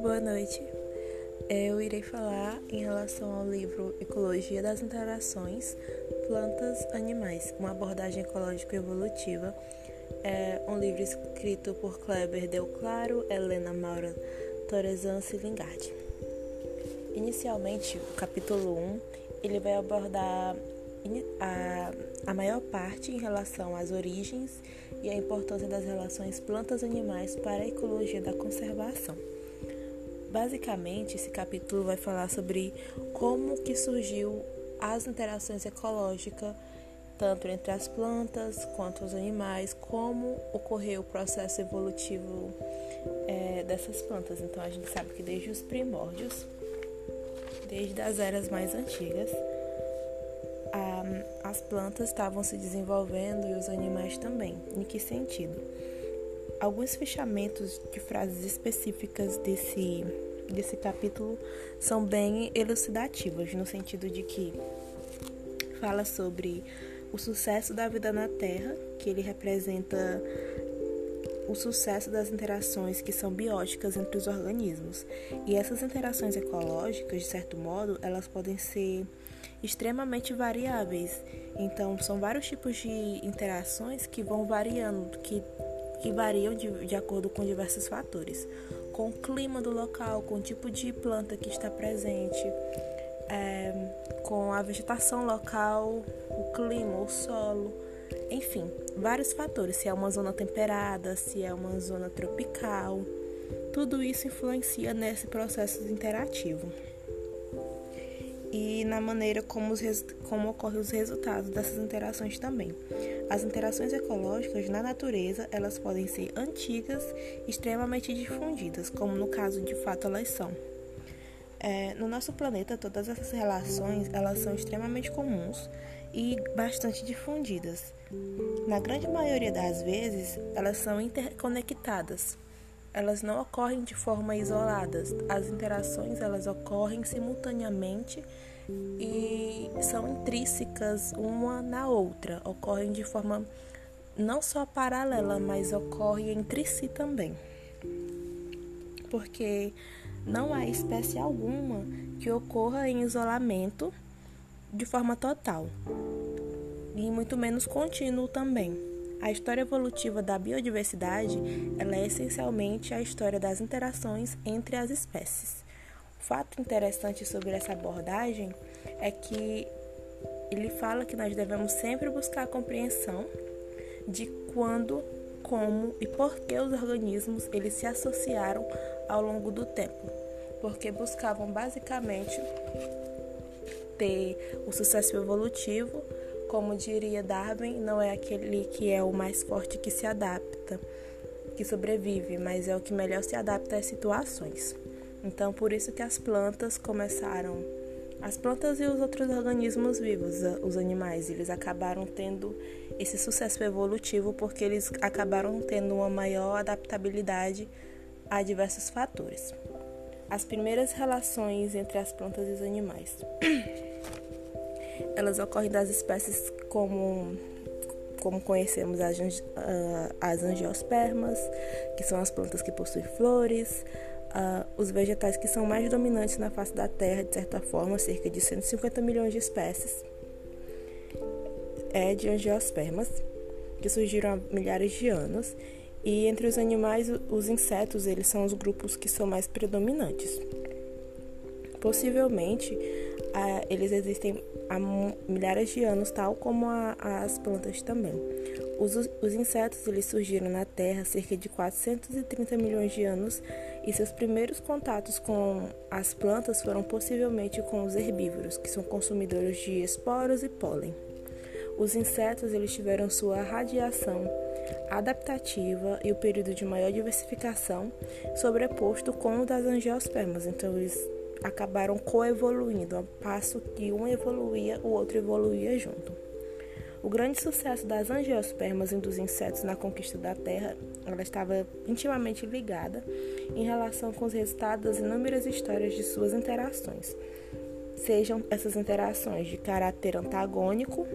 Boa noite. Eu irei falar em relação ao livro Ecologia das Interações Plantas Animais, uma abordagem ecológico-evolutiva. É um livro escrito por Kleber Del Claro, Helena Maura Torezan e Lingard. Inicialmente, o capítulo 1, ele vai abordar a, a maior parte em relação às origens e a importância das relações plantas-animais para a ecologia da conservação. Basicamente, esse capítulo vai falar sobre como que surgiu as interações ecológicas tanto entre as plantas quanto os animais, como ocorreu o processo evolutivo é, dessas plantas. Então a gente sabe que desde os primórdios, desde as eras mais antigas, as plantas estavam se desenvolvendo e os animais também. Em que sentido? Alguns fechamentos de frases específicas desse, desse capítulo são bem elucidativos, no sentido de que fala sobre o sucesso da vida na Terra, que ele representa o sucesso das interações que são bióticas entre os organismos. E essas interações ecológicas, de certo modo, elas podem ser extremamente variáveis. Então, são vários tipos de interações que vão variando, que, que variam de, de acordo com diversos fatores. Com o clima do local, com o tipo de planta que está presente, é, com a vegetação local, o clima, o solo, enfim, vários fatores. Se é uma zona temperada, se é uma zona tropical, tudo isso influencia nesse processo interativo e na maneira como, os, como ocorrem os resultados dessas interações também. As interações ecológicas na natureza elas podem ser antigas, extremamente difundidas, como no caso de fato elas são. É, no nosso planeta, todas essas relações elas são extremamente comuns e bastante difundidas. Na grande maioria das vezes, elas são interconectadas. Elas não ocorrem de forma isolada. As interações elas ocorrem simultaneamente e são intrínsecas uma na outra. Ocorrem de forma não só paralela, mas ocorrem entre si também. Porque não há espécie alguma que ocorra em isolamento de forma total, e muito menos contínuo também. A história evolutiva da biodiversidade ela é essencialmente a história das interações entre as espécies. O fato interessante sobre essa abordagem é que ele fala que nós devemos sempre buscar a compreensão de quando, como e por que os organismos eles se associaram ao longo do tempo, porque buscavam basicamente ter o sucesso evolutivo, como diria Darwin, não é aquele que é o mais forte que se adapta, que sobrevive, mas é o que melhor se adapta às situações. Então, por isso que as plantas começaram, as plantas e os outros organismos vivos, os animais, eles acabaram tendo esse sucesso evolutivo porque eles acabaram tendo uma maior adaptabilidade a diversos fatores. As primeiras relações entre as plantas e os animais. Elas ocorrem das espécies como como conhecemos as, uh, as angiospermas, que são as plantas que possuem flores, uh, os vegetais que são mais dominantes na face da Terra, de certa forma, cerca de 150 milhões de espécies é de angiospermas, que surgiram há milhares de anos e entre os animais, os insetos, eles são os grupos que são mais predominantes. Possivelmente, eles existem há milhares de anos, tal como a, as plantas também. Os, os insetos eles surgiram na Terra cerca de 430 milhões de anos e seus primeiros contatos com as plantas foram possivelmente com os herbívoros, que são consumidores de esporos e pólen. Os insetos eles tiveram sua radiação adaptativa e o período de maior diversificação sobreposto com o das angiospermas. Então, eles acabaram coevoluindo, ao passo que um evoluía, o outro evoluía junto. O grande sucesso das angiospermas e dos insetos na conquista da Terra, ela estava intimamente ligada em relação com os resultados das inúmeras histórias de suas interações, sejam essas interações de caráter antagônico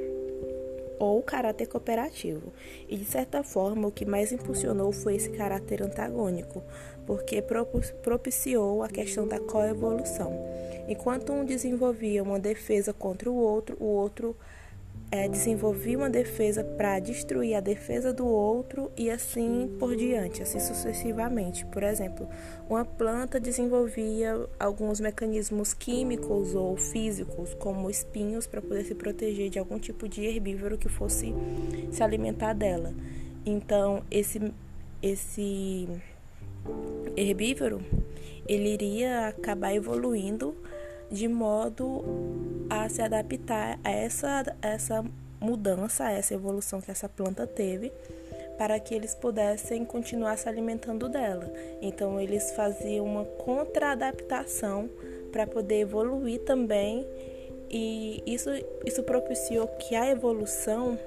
ou caráter cooperativo. E de certa forma, o que mais impulsionou foi esse caráter antagônico, porque propiciou a questão da coevolução. Enquanto um desenvolvia uma defesa contra o outro, o outro é, desenvolvia uma defesa para destruir a defesa do outro e assim por diante, assim sucessivamente. Por exemplo, uma planta desenvolvia alguns mecanismos químicos ou físicos, como espinhos, para poder se proteger de algum tipo de herbívoro que fosse se alimentar dela. Então, esse, esse herbívoro ele iria acabar evoluindo de modo a se adaptar a essa, essa mudança, a essa evolução que essa planta teve, para que eles pudessem continuar se alimentando dela. Então, eles faziam uma contra-adaptação para poder evoluir também, e isso, isso propiciou que a evolução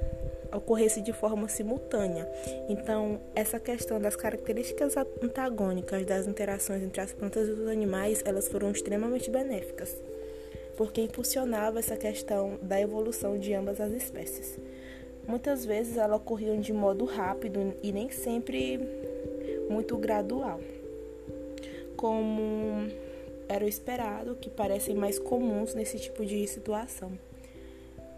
ocorresse de forma simultânea. Então, essa questão das características antagônicas das interações entre as plantas e os animais, elas foram extremamente benéficas, porque impulsionava essa questão da evolução de ambas as espécies. Muitas vezes elas ocorriam de modo rápido e nem sempre muito gradual, como era o esperado, que parecem mais comuns nesse tipo de situação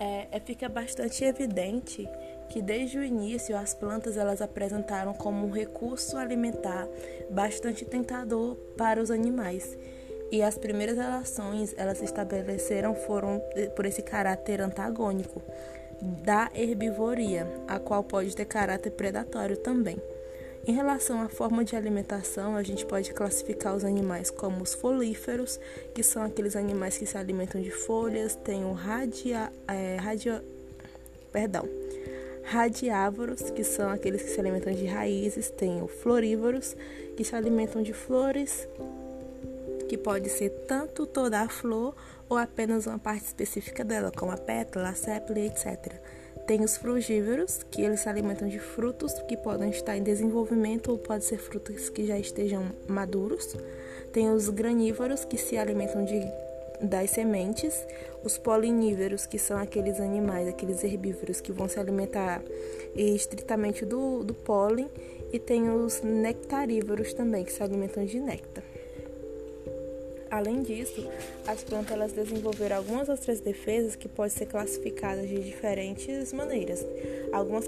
é, é, fica bastante evidente que desde o início as plantas elas apresentaram como um recurso alimentar bastante tentador para os animais. E as primeiras relações elas se estabeleceram foram por esse caráter antagônico da herbivoria, a qual pode ter caráter predatório também. Em relação à forma de alimentação, a gente pode classificar os animais como os folíferos, que são aqueles animais que se alimentam de folhas, tem o radia, é, radia, perdão, radiávoros, que são aqueles que se alimentam de raízes, tem o florívoros, que se alimentam de flores, que pode ser tanto toda a flor ou apenas uma parte específica dela, como a pétala, a sépia, etc. Tem os frugívoros, que eles se alimentam de frutos que podem estar em desenvolvimento ou podem ser frutos que já estejam maduros. Tem os granívoros, que se alimentam de, das sementes. Os polinívoros, que são aqueles animais, aqueles herbívoros que vão se alimentar estritamente do, do pólen. E tem os nectarívoros também, que se alimentam de néctar. Além disso, as plantas elas desenvolveram algumas outras defesas que podem ser classificadas de diferentes maneiras. Algumas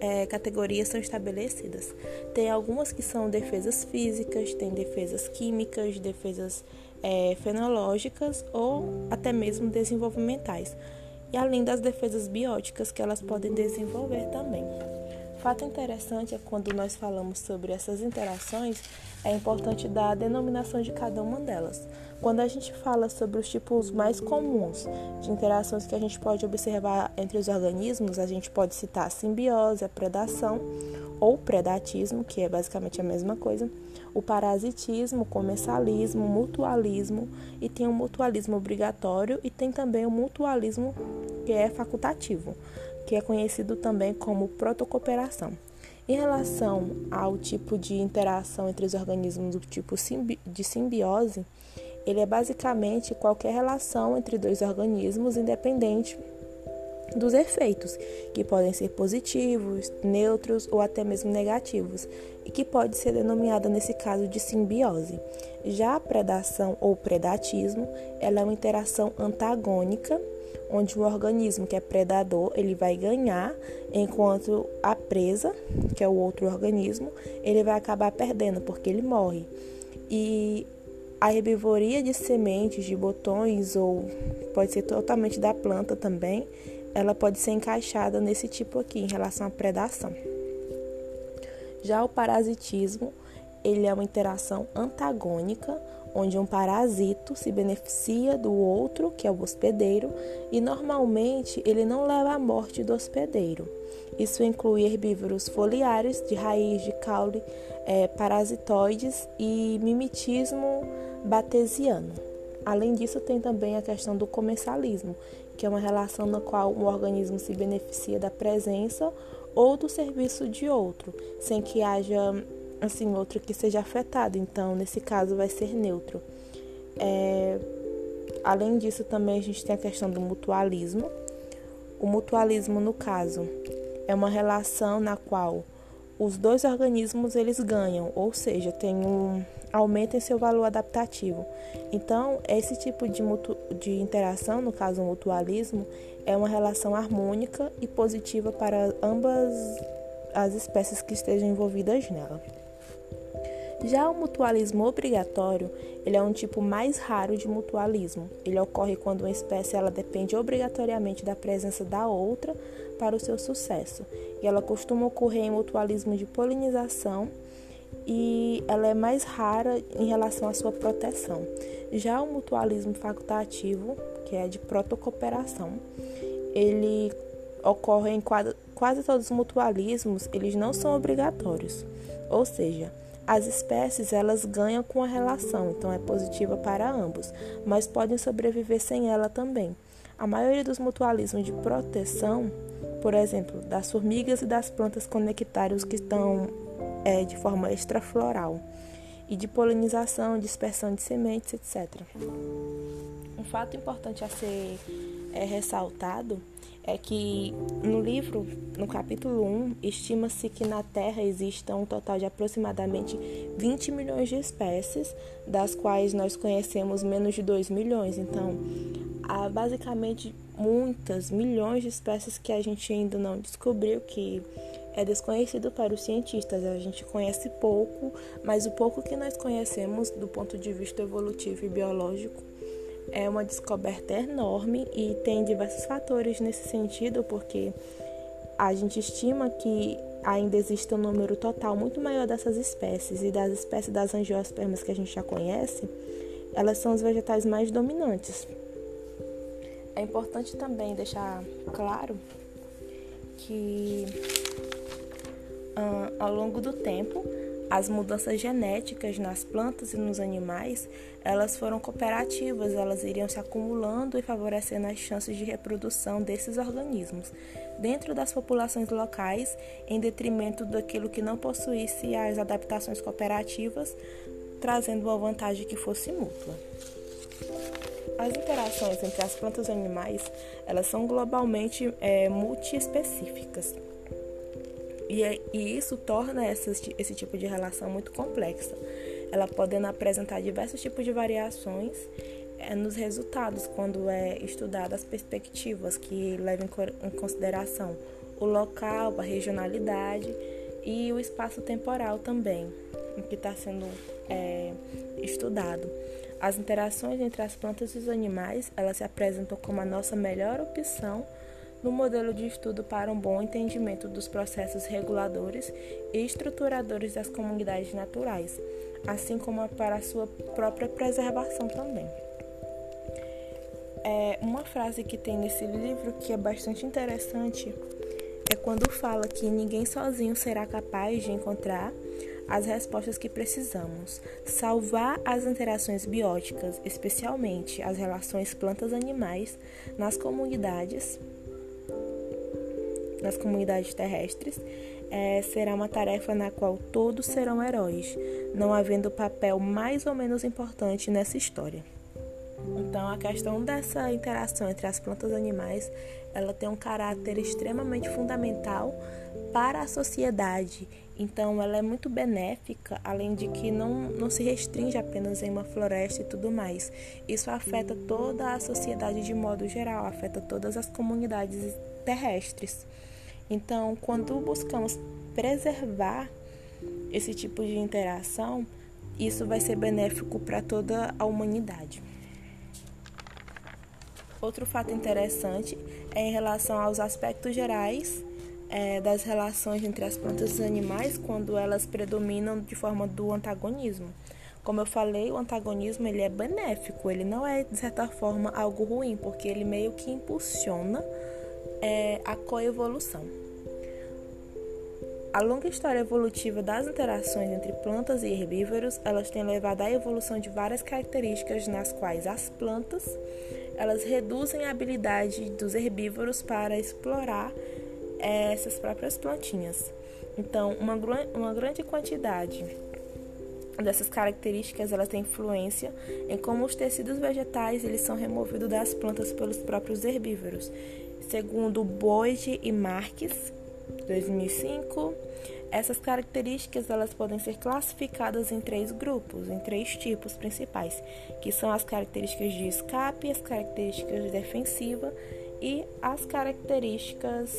é, categorias são estabelecidas. Tem algumas que são defesas físicas, tem defesas químicas, defesas é, fenológicas ou até mesmo desenvolvimentais. E além das defesas bióticas que elas podem desenvolver também. Fato interessante é quando nós falamos sobre essas interações, é importante dar a denominação de cada uma delas. Quando a gente fala sobre os tipos mais comuns de interações que a gente pode observar entre os organismos, a gente pode citar a simbiose, a predação ou predatismo, que é basicamente a mesma coisa, o parasitismo, o comensalismo, o mutualismo, e tem o mutualismo obrigatório e tem também o mutualismo que é facultativo que é conhecido também como protocooperação. Em relação ao tipo de interação entre os organismos do tipo de simbiose, ele é basicamente qualquer relação entre dois organismos independente dos efeitos, que podem ser positivos, neutros ou até mesmo negativos, e que pode ser denominada nesse caso de simbiose. Já a predação ou predatismo, ela é uma interação antagônica onde o organismo que é predador ele vai ganhar, enquanto a presa, que é o outro organismo, ele vai acabar perdendo porque ele morre. E a herbivoria de sementes, de botões ou pode ser totalmente da planta também, ela pode ser encaixada nesse tipo aqui em relação à predação. Já o parasitismo, ele é uma interação antagônica onde um parasito se beneficia do outro, que é o hospedeiro, e normalmente ele não leva à morte do hospedeiro. Isso inclui herbívoros foliares, de raiz, de caule, é, parasitoides e mimetismo batesiano. Além disso, tem também a questão do comensalismo, que é uma relação na qual um organismo se beneficia da presença ou do serviço de outro, sem que haja assim, outro que seja afetado. Então, nesse caso, vai ser neutro. É, além disso, também a gente tem a questão do mutualismo. O mutualismo, no caso, é uma relação na qual os dois organismos eles ganham, ou seja, tem um aumento em seu valor adaptativo. Então, esse tipo de, mutu, de interação, no caso o mutualismo, é uma relação harmônica e positiva para ambas as espécies que estejam envolvidas nela. Já o mutualismo obrigatório, ele é um tipo mais raro de mutualismo. Ele ocorre quando uma espécie ela depende obrigatoriamente da presença da outra para o seu sucesso. E ela costuma ocorrer em mutualismo de polinização e ela é mais rara em relação à sua proteção. Já o mutualismo facultativo, que é de protocooperação, ele ocorre em quase, todos os mutualismos, eles não são obrigatórios. Ou seja, as espécies elas ganham com a relação, então é positiva para ambos, mas podem sobreviver sem ela também. A maioria dos mutualismos de proteção, por exemplo, das formigas e das plantas com nectários que estão é, de forma extrafloral, e de polinização, dispersão de sementes, etc. Um fato importante a ser é, ressaltado é que no livro, no capítulo 1, estima-se que na Terra existam um total de aproximadamente 20 milhões de espécies, das quais nós conhecemos menos de 2 milhões. Então, há basicamente muitas milhões de espécies que a gente ainda não descobriu que é desconhecido para os cientistas. A gente conhece pouco, mas o pouco que nós conhecemos do ponto de vista evolutivo e biológico é uma descoberta enorme e tem diversos fatores nesse sentido, porque a gente estima que ainda existe um número total muito maior dessas espécies e das espécies das angiospermas que a gente já conhece, elas são os vegetais mais dominantes. É importante também deixar claro que uh, ao longo do tempo as mudanças genéticas nas plantas e nos animais, elas foram cooperativas, elas iriam se acumulando e favorecendo as chances de reprodução desses organismos dentro das populações locais, em detrimento daquilo que não possuísse as adaptações cooperativas, trazendo uma vantagem que fosse mútua. As interações entre as plantas e animais, elas são globalmente é, multiespecíficas. E, é, e isso torna essa, esse tipo de relação muito complexa. Ela podendo apresentar diversos tipos de variações é, nos resultados quando é estudada as perspectivas que levam em consideração o local, a regionalidade e o espaço temporal também, que está sendo é, estudado. As interações entre as plantas e os animais, elas se apresentam como a nossa melhor opção no modelo de estudo para um bom entendimento dos processos reguladores e estruturadores das comunidades naturais, assim como para a sua própria preservação também. É, uma frase que tem nesse livro que é bastante interessante é quando fala que ninguém sozinho será capaz de encontrar as respostas que precisamos. Salvar as interações bióticas, especialmente as relações plantas-animais, nas comunidades nas comunidades terrestres, é, será uma tarefa na qual todos serão heróis, não havendo papel mais ou menos importante nessa história. Então, a questão dessa interação entre as plantas e animais, ela tem um caráter extremamente fundamental para a sociedade. Então, ela é muito benéfica, além de que não, não se restringe apenas em uma floresta e tudo mais. Isso afeta toda a sociedade de modo geral, afeta todas as comunidades terrestres. Então, quando buscamos preservar esse tipo de interação, isso vai ser benéfico para toda a humanidade. Outro fato interessante é em relação aos aspectos gerais é, das relações entre as plantas e os animais quando elas predominam de forma do antagonismo. Como eu falei, o antagonismo ele é benéfico, ele não é de certa forma algo ruim, porque ele meio que impulsiona é, a coevolução. A longa história evolutiva das interações entre plantas e herbívoros, elas têm levado à evolução de várias características nas quais as plantas, elas reduzem a habilidade dos herbívoros para explorar eh, essas próprias plantinhas. Então, uma, uma grande quantidade dessas características elas têm influência em como os tecidos vegetais eles são removidos das plantas pelos próprios herbívoros Segundo Boide e Marques, 2005, essas características elas podem ser classificadas em três grupos, em três tipos principais, que são as características de escape, as características de defensiva e as características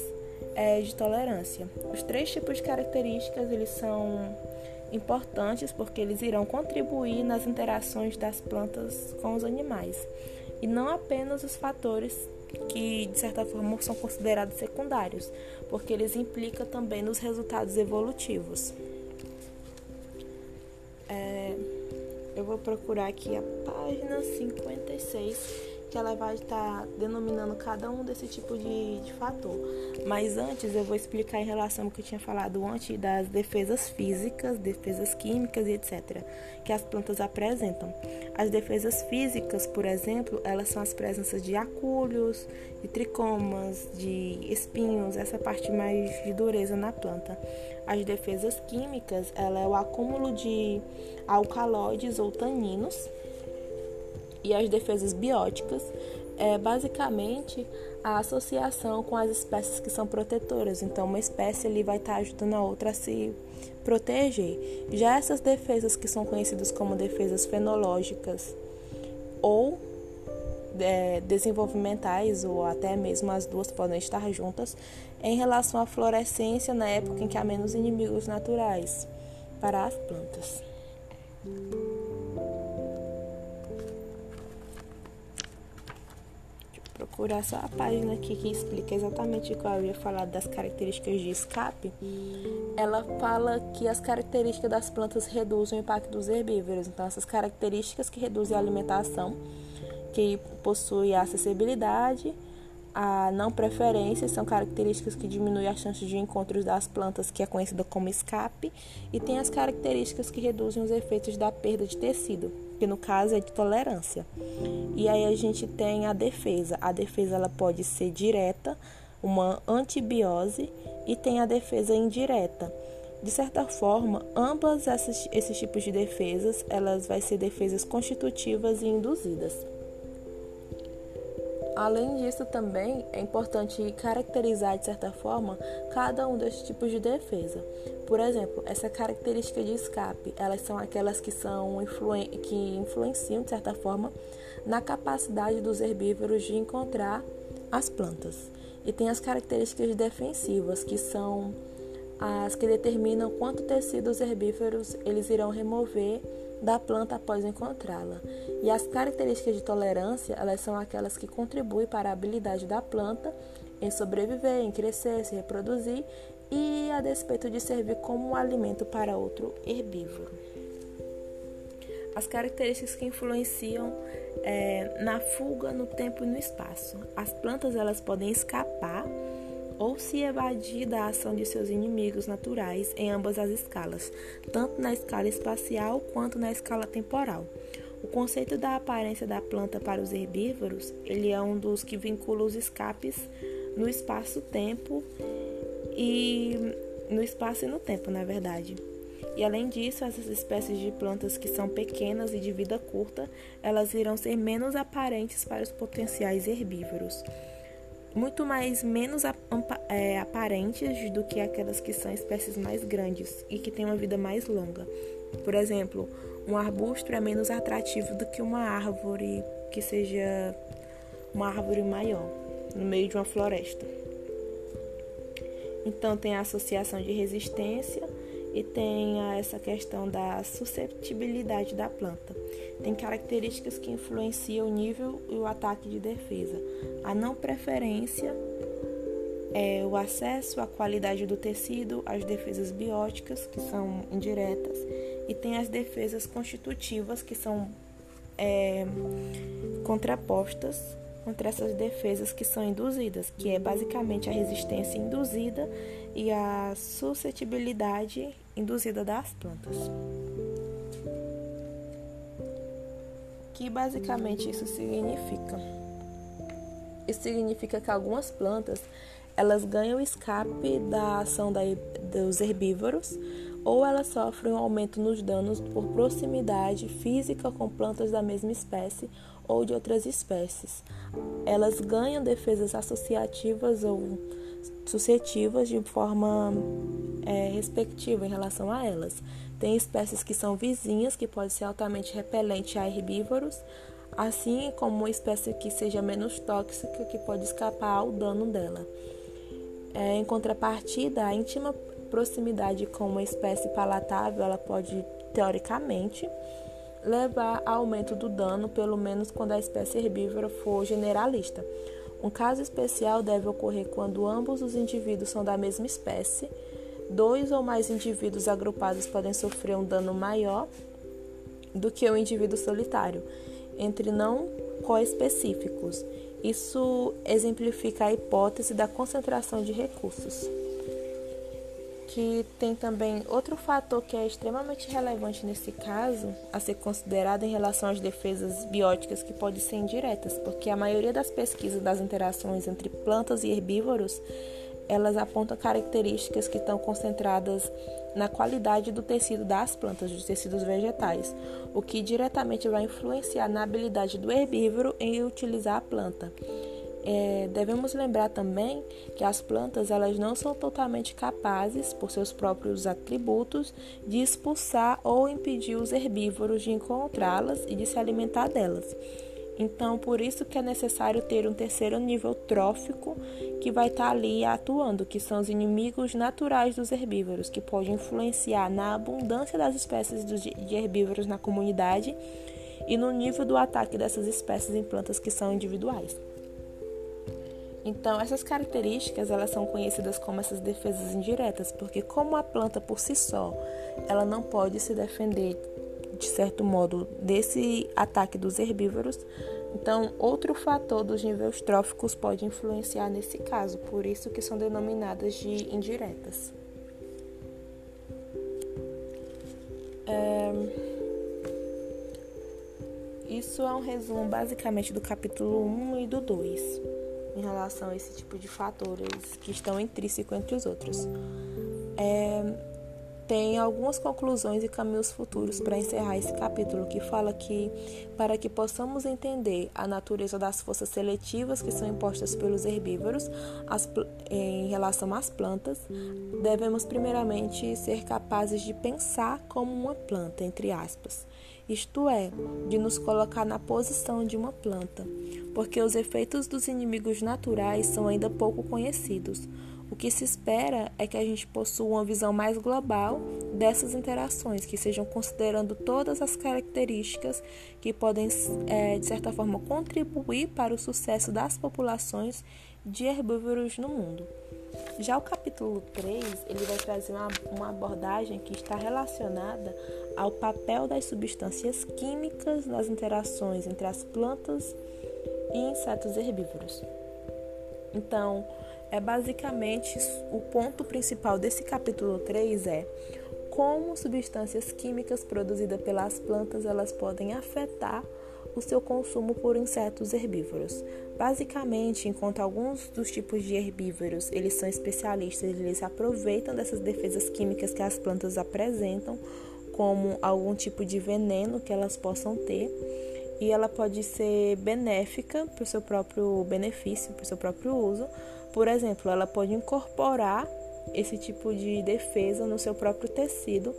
é, de tolerância. Os três tipos de características eles são importantes porque eles irão contribuir nas interações das plantas com os animais e não apenas os fatores que de certa forma são considerados secundários, porque eles implicam também nos resultados evolutivos. É, eu vou procurar aqui a página 56 que ela vai estar denominando cada um desse tipo de, de fator. Mas antes eu vou explicar em relação ao que eu tinha falado antes das defesas físicas, defesas químicas e etc. que as plantas apresentam. As defesas físicas, por exemplo, elas são as presenças de acúlios, de tricomas, de espinhos, essa parte mais de dureza na planta. As defesas químicas, ela é o acúmulo de alcaloides ou taninos e as defesas bióticas é basicamente a associação com as espécies que são protetoras. Então, uma espécie ali vai estar ajudando a outra a se proteger. Já essas defesas que são conhecidas como defesas fenológicas ou é, desenvolvimentais, ou até mesmo as duas podem estar juntas, em relação à florescência na época em que há menos inimigos naturais para as plantas. Procurar só a página aqui que explica exatamente qual eu ia falar das características de escape, ela fala que as características das plantas reduzem o impacto dos herbívoros. Então, essas características que reduzem a alimentação, que possuem a acessibilidade, a não preferência são características que diminuem as chances de encontros das plantas, que é conhecida como escape, e tem as características que reduzem os efeitos da perda de tecido, que no caso é de tolerância. E aí a gente tem a defesa. A defesa ela pode ser direta, uma antibiose, e tem a defesa indireta. De certa forma, ambas esses, esses tipos de defesas, elas vão ser defesas constitutivas e induzidas. Além disso, também é importante caracterizar, de certa forma, cada um desses tipos de defesa. Por exemplo, essa característica de escape, elas são aquelas que, são influen que influenciam, de certa forma, na capacidade dos herbívoros de encontrar as plantas. E tem as características defensivas, que são as que determinam quanto tecido os herbívoros eles irão remover da planta após encontrá-la. E as características de tolerância, elas são aquelas que contribuem para a habilidade da planta em sobreviver, em crescer, se reproduzir e a despeito de servir como um alimento para outro herbívoro. As características que influenciam é, na fuga no tempo e no espaço. As plantas elas podem escapar ou se evadir da ação de seus inimigos naturais em ambas as escalas, tanto na escala espacial quanto na escala temporal. O conceito da aparência da planta para os herbívoros, ele é um dos que vincula os escapes no espaço-tempo e no espaço e no tempo, na verdade. E além disso, essas espécies de plantas que são pequenas e de vida curta, elas irão ser menos aparentes para os potenciais herbívoros muito mais menos é, aparentes do que aquelas que são espécies mais grandes e que têm uma vida mais longa. Por exemplo, um arbusto é menos atrativo do que uma árvore que seja uma árvore maior no meio de uma floresta. Então tem a associação de resistência e tem essa questão da susceptibilidade da planta. Tem características que influenciam o nível e o ataque de defesa. A não preferência é o acesso à qualidade do tecido, as defesas bióticas, que são indiretas, e tem as defesas constitutivas, que são é, contrapostas contra essas defesas que são induzidas, que é basicamente a resistência induzida e a suscetibilidade induzida das plantas. Que basicamente isso significa? Isso significa que algumas plantas elas ganham escape da ação da, dos herbívoros ou elas sofrem um aumento nos danos por proximidade física com plantas da mesma espécie ou de outras espécies. Elas ganham defesas associativas ou suscetivas de forma é, respectiva em relação a elas. Tem espécies que são vizinhas, que podem ser altamente repelentes a herbívoros, assim como uma espécie que seja menos tóxica, que pode escapar ao dano dela. É, em contrapartida, a íntima proximidade com uma espécie palatável, ela pode, teoricamente, levar a aumento do dano, pelo menos quando a espécie herbívora for generalista. Um caso especial deve ocorrer quando ambos os indivíduos são da mesma espécie. Dois ou mais indivíduos agrupados podem sofrer um dano maior do que o indivíduo solitário, entre não coespecíficos. Isso exemplifica a hipótese da concentração de recursos que tem também outro fator que é extremamente relevante nesse caso a ser considerado em relação às defesas bióticas que podem ser indiretas, porque a maioria das pesquisas das interações entre plantas e herbívoros elas apontam características que estão concentradas na qualidade do tecido das plantas, dos tecidos vegetais, o que diretamente vai influenciar na habilidade do herbívoro em utilizar a planta. É, devemos lembrar também que as plantas elas não são totalmente capazes, por seus próprios atributos, de expulsar ou impedir os herbívoros de encontrá-las e de se alimentar delas. Então, por isso que é necessário ter um terceiro nível trófico que vai estar tá ali atuando, que são os inimigos naturais dos herbívoros, que pode influenciar na abundância das espécies de herbívoros na comunidade e no nível do ataque dessas espécies em plantas que são individuais. Então, essas características elas são conhecidas como essas defesas indiretas, porque como a planta por si só, ela não pode se defender de certo modo desse ataque dos herbívoros, então outro fator dos níveis tróficos pode influenciar nesse caso, por isso que são denominadas de indiretas. É... Isso é um resumo basicamente do capítulo 1 e do 2 em relação a esse tipo de fatores que estão intrínsecos entre os outros. É, tem algumas conclusões e caminhos futuros para encerrar esse capítulo, que fala que, para que possamos entender a natureza das forças seletivas que são impostas pelos herbívoros as, em relação às plantas, devemos primeiramente ser capazes de pensar como uma planta, entre aspas, isto é, de nos colocar na posição de uma planta, porque os efeitos dos inimigos naturais são ainda pouco conhecidos. O que se espera é que a gente possua uma visão mais global dessas interações, que sejam considerando todas as características que podem, é, de certa forma, contribuir para o sucesso das populações de herbívoros no mundo. Já o capítulo 3, ele vai trazer uma, uma abordagem que está relacionada ao papel das substâncias químicas nas interações entre as plantas e insetos herbívoros. Então, é basicamente o ponto principal desse capítulo 3 é como substâncias químicas produzidas pelas plantas elas podem afetar o seu consumo por insetos herbívoros. Basicamente, enquanto alguns dos tipos de herbívoros eles são especialistas, eles aproveitam dessas defesas químicas que as plantas apresentam, como algum tipo de veneno que elas possam ter, e ela pode ser benéfica para o seu próprio benefício, para o seu próprio uso. Por exemplo, ela pode incorporar esse tipo de defesa no seu próprio tecido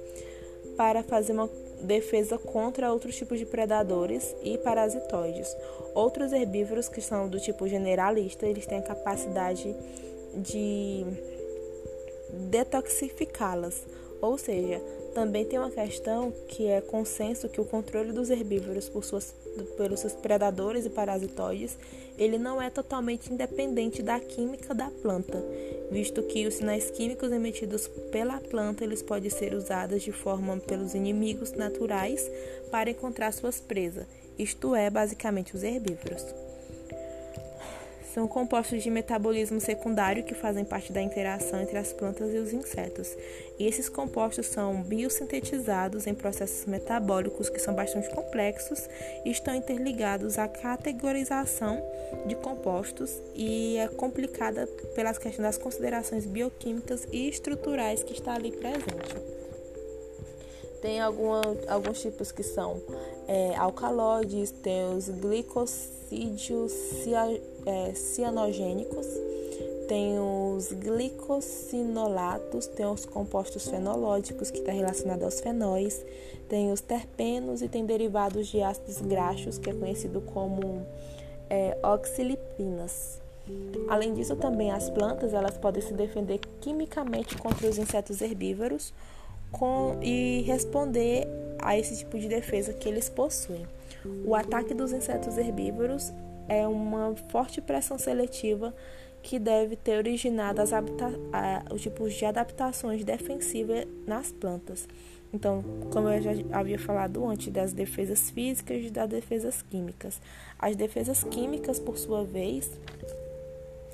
para fazer uma defesa contra outros tipos de predadores e parasitoides. Outros herbívoros que são do tipo generalista, eles têm a capacidade de detoxificá-las, ou seja, também tem uma questão que é consenso que o controle dos herbívoros por suas, pelos seus predadores e parasitoides ele não é totalmente independente da química da planta, visto que os sinais químicos emitidos pela planta eles podem ser usados de forma pelos inimigos naturais para encontrar suas presas, isto é, basicamente os herbívoros. São compostos de metabolismo secundário que fazem parte da interação entre as plantas e os insetos. E esses compostos são biosintetizados em processos metabólicos que são bastante complexos e estão interligados à categorização de compostos e é complicada pelas questões das considerações bioquímicas e estruturais que está ali presente. Tem alguma, alguns tipos que são é, alcaloides, tem os glicosídeos é, cianogênicos, tem os glicosinolatos, tem os compostos fenológicos, que está relacionado aos fenóis, tem os terpenos e tem derivados de ácidos graxos, que é conhecido como é, oxilipinas. Além disso, também as plantas elas podem se defender quimicamente contra os insetos herbívoros com, e responder a esse tipo de defesa que eles possuem. O ataque dos insetos herbívoros é uma forte pressão seletiva que deve ter originado as os tipos de adaptações defensivas nas plantas. Então, como eu já havia falado antes, das defesas físicas e das defesas químicas. As defesas químicas, por sua vez,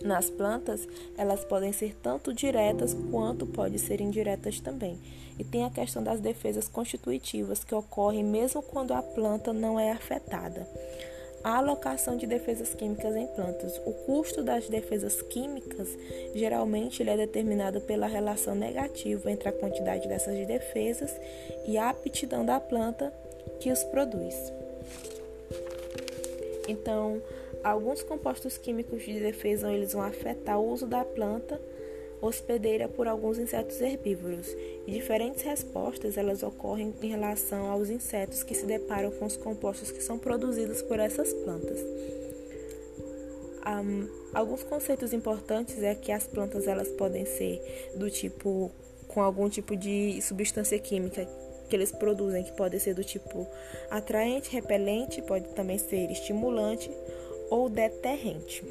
nas plantas, elas podem ser tanto diretas quanto podem ser indiretas também. E tem a questão das defesas constitutivas, que ocorrem mesmo quando a planta não é afetada a alocação de defesas químicas em plantas. O custo das defesas químicas geralmente ele é determinado pela relação negativa entre a quantidade dessas defesas e a aptidão da planta que os produz. Então, alguns compostos químicos de defesa eles vão afetar o uso da planta hospedeira por alguns insetos herbívoros, e diferentes respostas elas ocorrem em relação aos insetos que se deparam com os compostos que são produzidos por essas plantas. Um, alguns conceitos importantes é que as plantas elas podem ser do tipo com algum tipo de substância química que eles produzem, que pode ser do tipo atraente, repelente, pode também ser estimulante ou deterrente.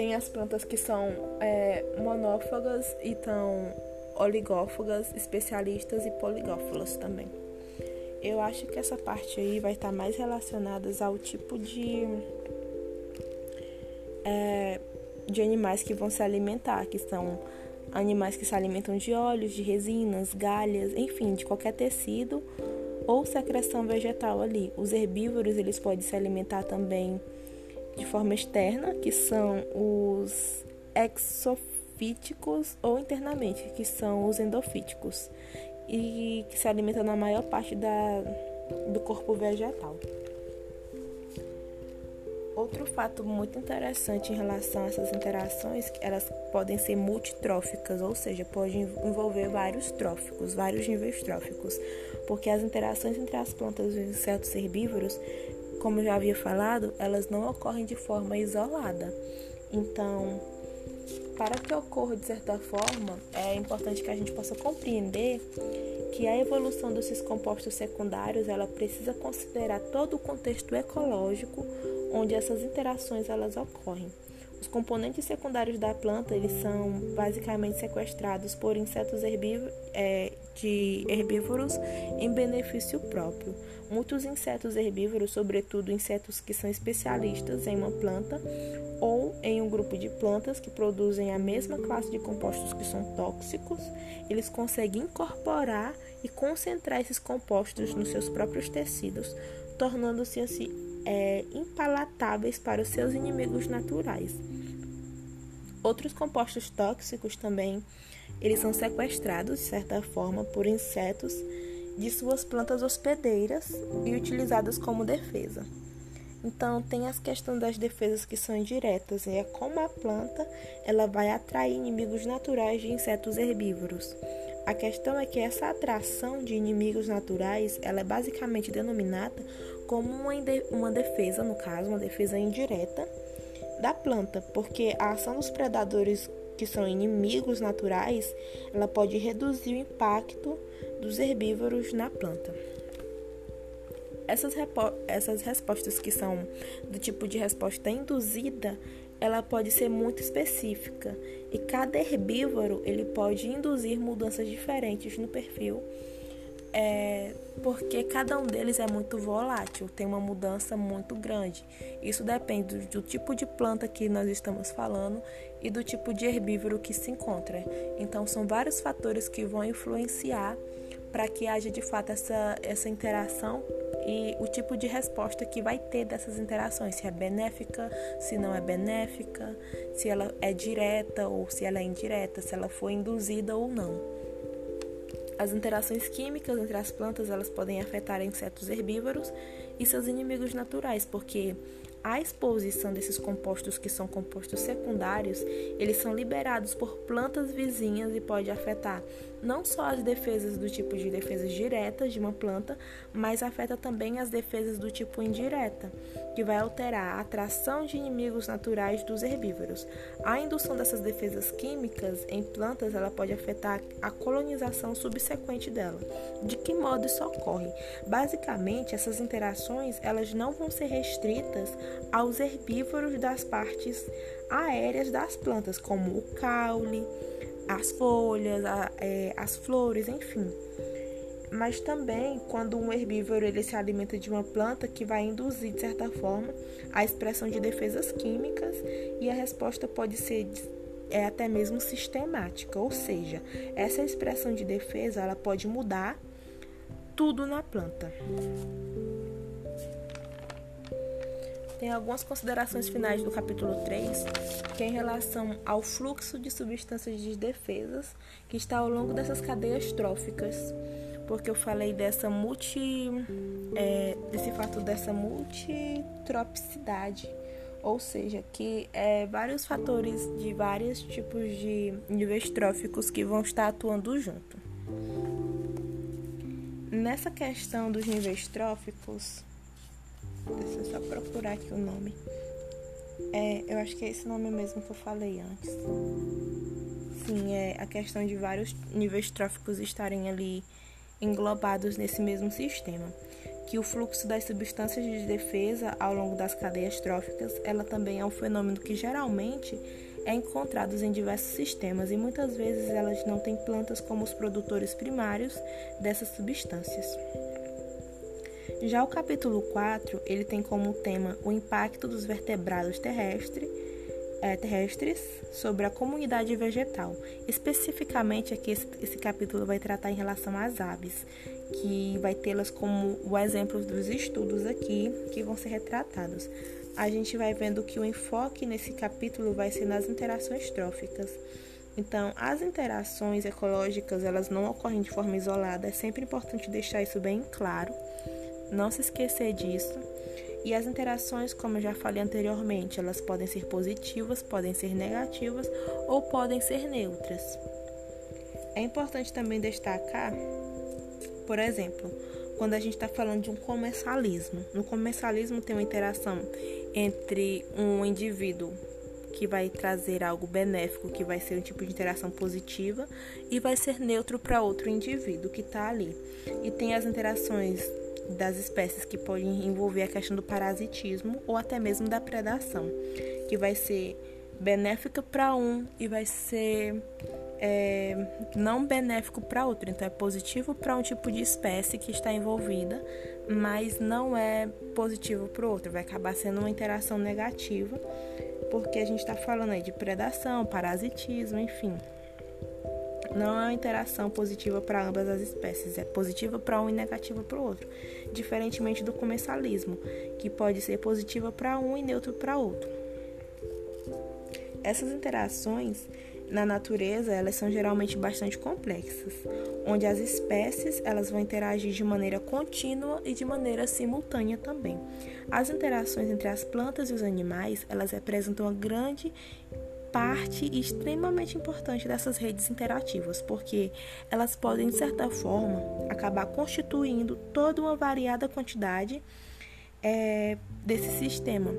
Tem as plantas que são é, monófagas e tão oligófagas, especialistas e poligófilas também. Eu acho que essa parte aí vai estar mais relacionada ao tipo de, é, de animais que vão se alimentar, que são animais que se alimentam de óleos, de resinas, galhas, enfim, de qualquer tecido ou secreção vegetal ali. Os herbívoros, eles podem se alimentar também de forma externa, que são os exofíticos, ou internamente, que são os endofíticos, e que se alimentam na maior parte da, do corpo vegetal. Outro fato muito interessante em relação a essas interações, elas podem ser multitróficas, ou seja, pode envolver vários tróficos, vários níveis tróficos, porque as interações entre as plantas e os insetos herbívoros como já havia falado, elas não ocorrem de forma isolada. Então, para que ocorra de certa forma, é importante que a gente possa compreender que a evolução desses compostos secundários, ela precisa considerar todo o contexto ecológico onde essas interações elas ocorrem. Os componentes secundários da planta eles são basicamente sequestrados por insetos herbívoros, é, de herbívoros em benefício próprio. Muitos insetos herbívoros, sobretudo insetos que são especialistas em uma planta ou em um grupo de plantas que produzem a mesma classe de compostos que são tóxicos, eles conseguem incorporar e concentrar esses compostos nos seus próprios tecidos, tornando-se assim é, impalatáveis para os seus inimigos naturais. Outros compostos tóxicos também, eles são sequestrados de certa forma por insetos de suas plantas hospedeiras e utilizadas como defesa. Então tem as questões das defesas que são indiretas, e é como a planta ela vai atrair inimigos naturais de insetos herbívoros. A questão é que essa atração de inimigos naturais, ela é basicamente denominada como uma defesa, no caso, uma defesa indireta da planta, porque a ação dos predadores que são inimigos naturais, ela pode reduzir o impacto dos herbívoros na planta. Essas, essas respostas que são do tipo de resposta induzida, ela pode ser muito específica e cada herbívoro ele pode induzir mudanças diferentes no perfil é, porque cada um deles é muito volátil, tem uma mudança muito grande. Isso depende do, tipo de planta que nós estamos falando e do tipo de herbívoro que se encontra. Então, são vários fatores que vão influenciar para que haja de fato essa, essa interação e o tipo de resposta que vai ter dessas interações, se é benéfica, se não é benéfica, se ela é direta ou se ela é indireta, se ela foi induzida ou não. As interações químicas entre as plantas elas podem afetar insetos herbívoros e seus inimigos naturais, porque a exposição desses compostos, que são compostos secundários, eles são liberados por plantas vizinhas e pode afetar não só as defesas do tipo de defesas diretas de uma planta, mas afeta também as defesas do tipo indireta, que vai alterar a atração de inimigos naturais dos herbívoros. A indução dessas defesas químicas em plantas, ela pode afetar a colonização subsequente dela. De que modo isso ocorre? Basicamente, essas interações, elas não vão ser restritas aos herbívoros das partes aéreas das plantas, como o caule, as folhas, a, é, as flores, enfim. Mas também quando um herbívoro ele se alimenta de uma planta que vai induzir de certa forma a expressão de defesas químicas e a resposta pode ser é até mesmo sistemática, ou seja, essa expressão de defesa ela pode mudar tudo na planta. Tem algumas considerações finais do capítulo 3, que é em relação ao fluxo de substâncias de defesas que está ao longo dessas cadeias tróficas, porque eu falei dessa multi, é, desse fato dessa multitropicidade, ou seja, que é vários fatores de vários tipos de níveis tróficos que vão estar atuando junto. Nessa questão dos níveis tróficos, Deixa eu só procurar aqui o nome. É, eu acho que é esse nome mesmo que eu falei antes. Sim, é a questão de vários níveis tróficos estarem ali englobados nesse mesmo sistema. Que o fluxo das substâncias de defesa ao longo das cadeias tróficas, ela também é um fenômeno que geralmente é encontrado em diversos sistemas e muitas vezes elas não têm plantas como os produtores primários dessas substâncias. Já o capítulo 4, ele tem como tema o impacto dos vertebrados terrestre, é, terrestres sobre a comunidade vegetal. Especificamente aqui esse, esse capítulo vai tratar em relação às aves, que vai tê-las como o exemplo dos estudos aqui que vão ser retratados. A gente vai vendo que o enfoque nesse capítulo vai ser nas interações tróficas. Então, as interações ecológicas, elas não ocorrem de forma isolada, é sempre importante deixar isso bem claro não se esquecer disso. E as interações, como eu já falei anteriormente, elas podem ser positivas, podem ser negativas ou podem ser neutras. É importante também destacar, por exemplo, quando a gente está falando de um comercialismo. No comercialismo tem uma interação entre um indivíduo que vai trazer algo benéfico, que vai ser um tipo de interação positiva, e vai ser neutro para outro indivíduo que está ali. E tem as interações das espécies que podem envolver a questão do parasitismo ou até mesmo da predação, que vai ser benéfica para um e vai ser é, não benéfico para outro. Então, é positivo para um tipo de espécie que está envolvida, mas não é positivo para o outro. Vai acabar sendo uma interação negativa, porque a gente está falando aí de predação, parasitismo, enfim não é uma interação positiva para ambas as espécies, é positiva para um e negativa para o outro, diferentemente do comensalismo, que pode ser positiva para um e neutro para outro. Essas interações na natureza, elas são geralmente bastante complexas, onde as espécies elas vão interagir de maneira contínua e de maneira simultânea também. As interações entre as plantas e os animais, elas representam uma grande parte extremamente importante dessas redes interativas, porque elas podem, de certa forma, acabar constituindo toda uma variada quantidade é, desse sistema.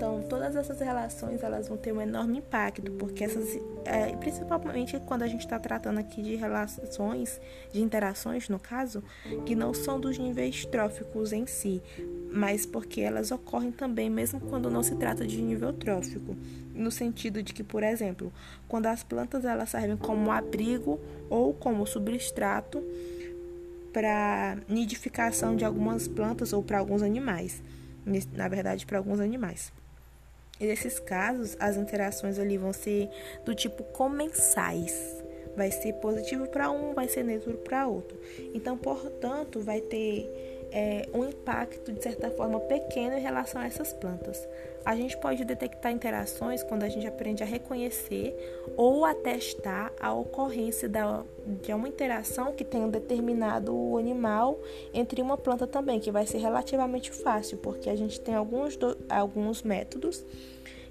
Então, todas essas relações elas vão ter um enorme impacto, porque essas, é, principalmente quando a gente está tratando aqui de relações, de interações, no caso, que não são dos níveis tróficos em si, mas porque elas ocorrem também mesmo quando não se trata de nível trófico, no sentido de que, por exemplo, quando as plantas elas servem como abrigo ou como substrato para nidificação de algumas plantas ou para alguns animais, na verdade para alguns animais. E nesses casos, as interações ali vão ser do tipo comensais, Vai ser positivo para um, vai ser neutro para outro. Então, portanto, vai ter é, um impacto de certa forma pequeno em relação a essas plantas. A gente pode detectar interações quando a gente aprende a reconhecer ou atestar a ocorrência da, de uma interação que tem um determinado animal entre uma planta também, que vai ser relativamente fácil, porque a gente tem alguns, do, alguns métodos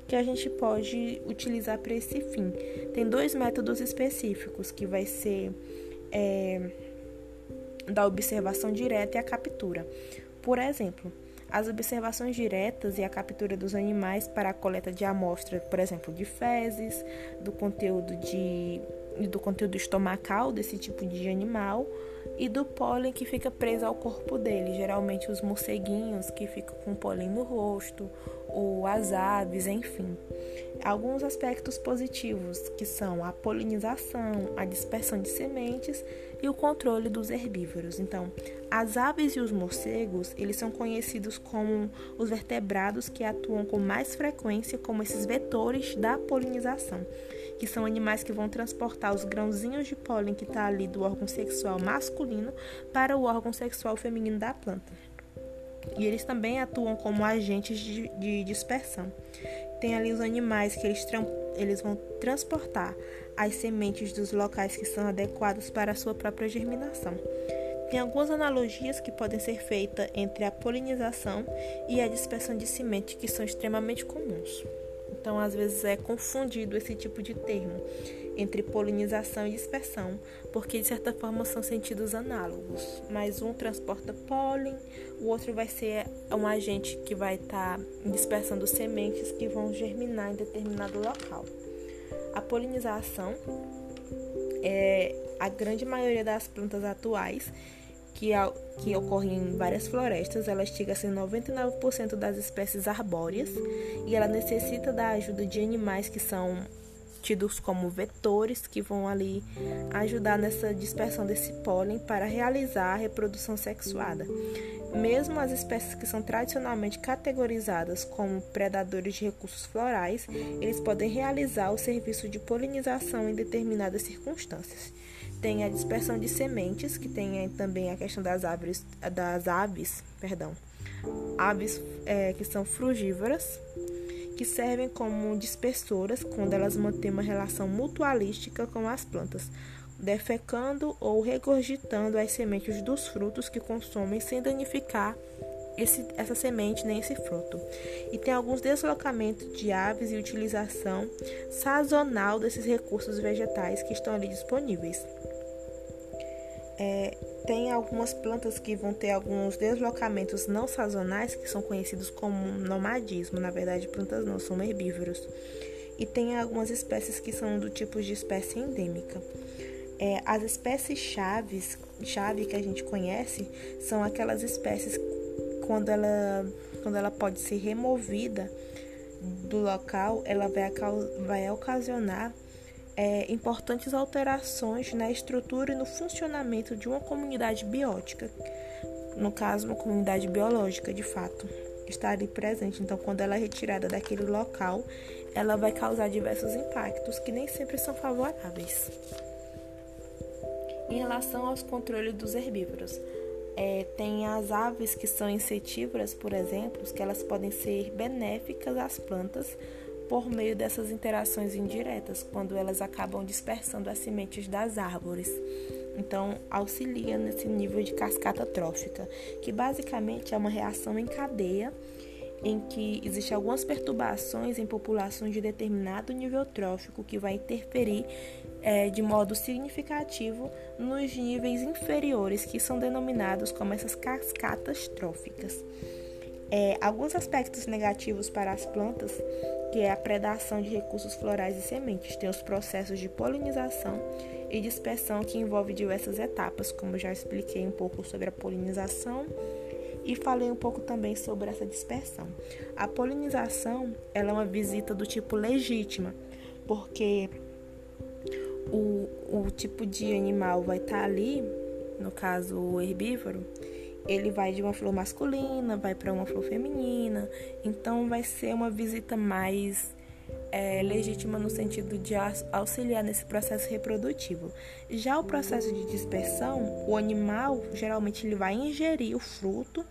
que a gente pode utilizar para esse fim. Tem dois métodos específicos, que vai ser é, da observação direta e a captura. Por exemplo, as observações diretas e a captura dos animais para a coleta de amostra, por exemplo, de fezes, do conteúdo de do conteúdo estomacal desse tipo de animal e do pólen que fica preso ao corpo dele, geralmente os morceguinhos que ficam com pólen no rosto, ou as aves, enfim. Alguns aspectos positivos, que são a polinização, a dispersão de sementes e o controle dos herbívoros. Então, as aves e os morcegos, eles são conhecidos como os vertebrados que atuam com mais frequência como esses vetores da polinização, que são animais que vão transportar os grãozinhos de pólen que está ali do órgão sexual masculino para o órgão sexual feminino da planta. E eles também atuam como agentes de, de dispersão. Tem ali os animais que eles, eles vão transportar as sementes dos locais que são adequados para a sua própria germinação. Tem algumas analogias que podem ser feitas entre a polinização e a dispersão de sementes que são extremamente comuns. Então, às vezes é confundido esse tipo de termo entre polinização e dispersão, porque de certa forma são sentidos análogos, mas um transporta pólen, o outro vai ser um agente que vai estar tá dispersando sementes que vão germinar em determinado local. A polinização é a grande maioria das plantas atuais que, que ocorrem em várias florestas, ela chega a ser 99% das espécies arbóreas e ela necessita da ajuda de animais que são tidos como vetores que vão ali ajudar nessa dispersão desse pólen para realizar a reprodução sexuada. Mesmo as espécies que são tradicionalmente categorizadas como predadores de recursos florais, eles podem realizar o serviço de polinização em determinadas circunstâncias. Tem a dispersão de sementes, que tem também a questão das aves, das aves, perdão, aves é, que são frugívoras, que servem como dispersoras quando elas mantêm uma relação mutualística com as plantas, defecando ou regurgitando as sementes dos frutos que consomem sem danificar esse, essa semente nem esse fruto. E tem alguns deslocamentos de aves e utilização sazonal desses recursos vegetais que estão ali disponíveis. É, tem algumas plantas que vão ter alguns deslocamentos não sazonais, que são conhecidos como nomadismo. Na verdade, plantas não, são herbívoros. E tem algumas espécies que são do tipo de espécie endêmica. É, as espécies chaves, chave que a gente conhece, são aquelas espécies quando ela, quando ela pode ser removida do local, ela vai, vai ocasionar é, importantes alterações na estrutura e no funcionamento de uma comunidade biótica, no caso, uma comunidade biológica, de fato, está ali presente. Então, quando ela é retirada daquele local, ela vai causar diversos impactos que nem sempre são favoráveis. Em relação aos controles dos herbívoros, é, tem as aves que são insetívoras, por exemplo, que elas podem ser benéficas às plantas por meio dessas interações indiretas, quando elas acabam dispersando as sementes das árvores. Então, auxilia nesse nível de cascata trófica, que basicamente é uma reação em cadeia em que existem algumas perturbações em populações de determinado nível trófico que vai interferir é, de modo significativo nos níveis inferiores, que são denominados como essas cascatas tróficas. É, alguns aspectos negativos para as plantas que é a predação de recursos florais e sementes. Tem os processos de polinização e dispersão que envolve diversas etapas, como já expliquei um pouco sobre a polinização e falei um pouco também sobre essa dispersão. A polinização ela é uma visita do tipo legítima, porque o, o tipo de animal vai estar ali, no caso o herbívoro, ele vai de uma flor masculina, vai para uma flor feminina, então vai ser uma visita mais é legítima no sentido de auxiliar nesse processo reprodutivo. Já o processo de dispersão, o animal geralmente ele vai ingerir o fruto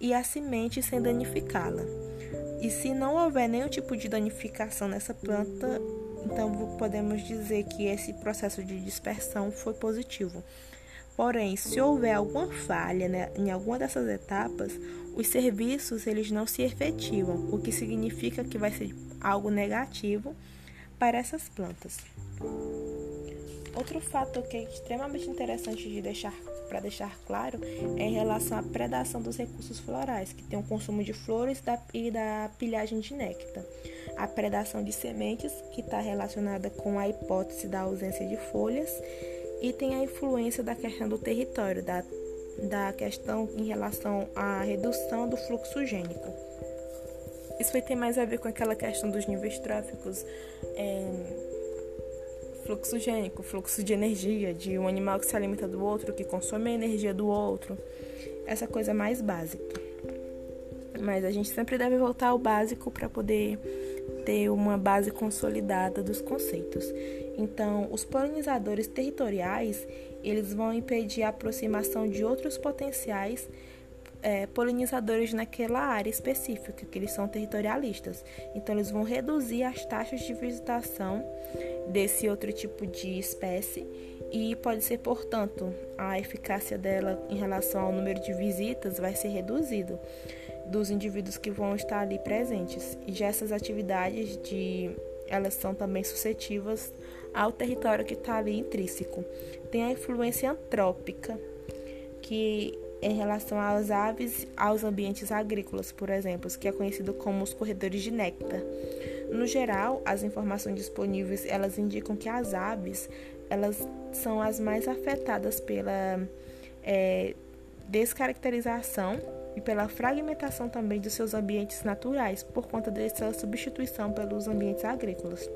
e a semente sem danificá-la. E se não houver nenhum tipo de danificação nessa planta, então podemos dizer que esse processo de dispersão foi positivo. Porém, se houver alguma falha né, em alguma dessas etapas, os serviços eles não se efetivam, o que significa que vai ser algo negativo para essas plantas. Outro fato que é extremamente interessante de deixar para deixar claro é em relação à predação dos recursos florais, que tem o consumo de flores e da pilhagem de néctar. A predação de sementes, que está relacionada com a hipótese da ausência de folhas, e tem a influência da questão do território, da, da questão em relação à redução do fluxo gênico. Isso vai ter mais a ver com aquela questão dos níveis tróficos, é, fluxo gênico, fluxo de energia, de um animal que se alimenta do outro, que consome a energia do outro, essa coisa mais básica. Mas a gente sempre deve voltar ao básico para poder ter uma base consolidada dos conceitos. Então, os polinizadores territoriais, eles vão impedir a aproximação de outros potenciais é, polinizadores naquela área específica, que eles são territorialistas. Então, eles vão reduzir as taxas de visitação desse outro tipo de espécie e pode ser, portanto, a eficácia dela em relação ao número de visitas vai ser reduzido dos indivíduos que vão estar ali presentes. E já essas atividades de elas são também suscetíveis ao território que está ali intrínseco. Tem a influência antrópica, que em relação às aves, aos ambientes agrícolas, por exemplo, que é conhecido como os corredores de néctar. No geral, as informações disponíveis elas indicam que as aves elas são as mais afetadas pela é, descaracterização e pela fragmentação também dos seus ambientes naturais por conta dessa substituição pelos ambientes agrícolas.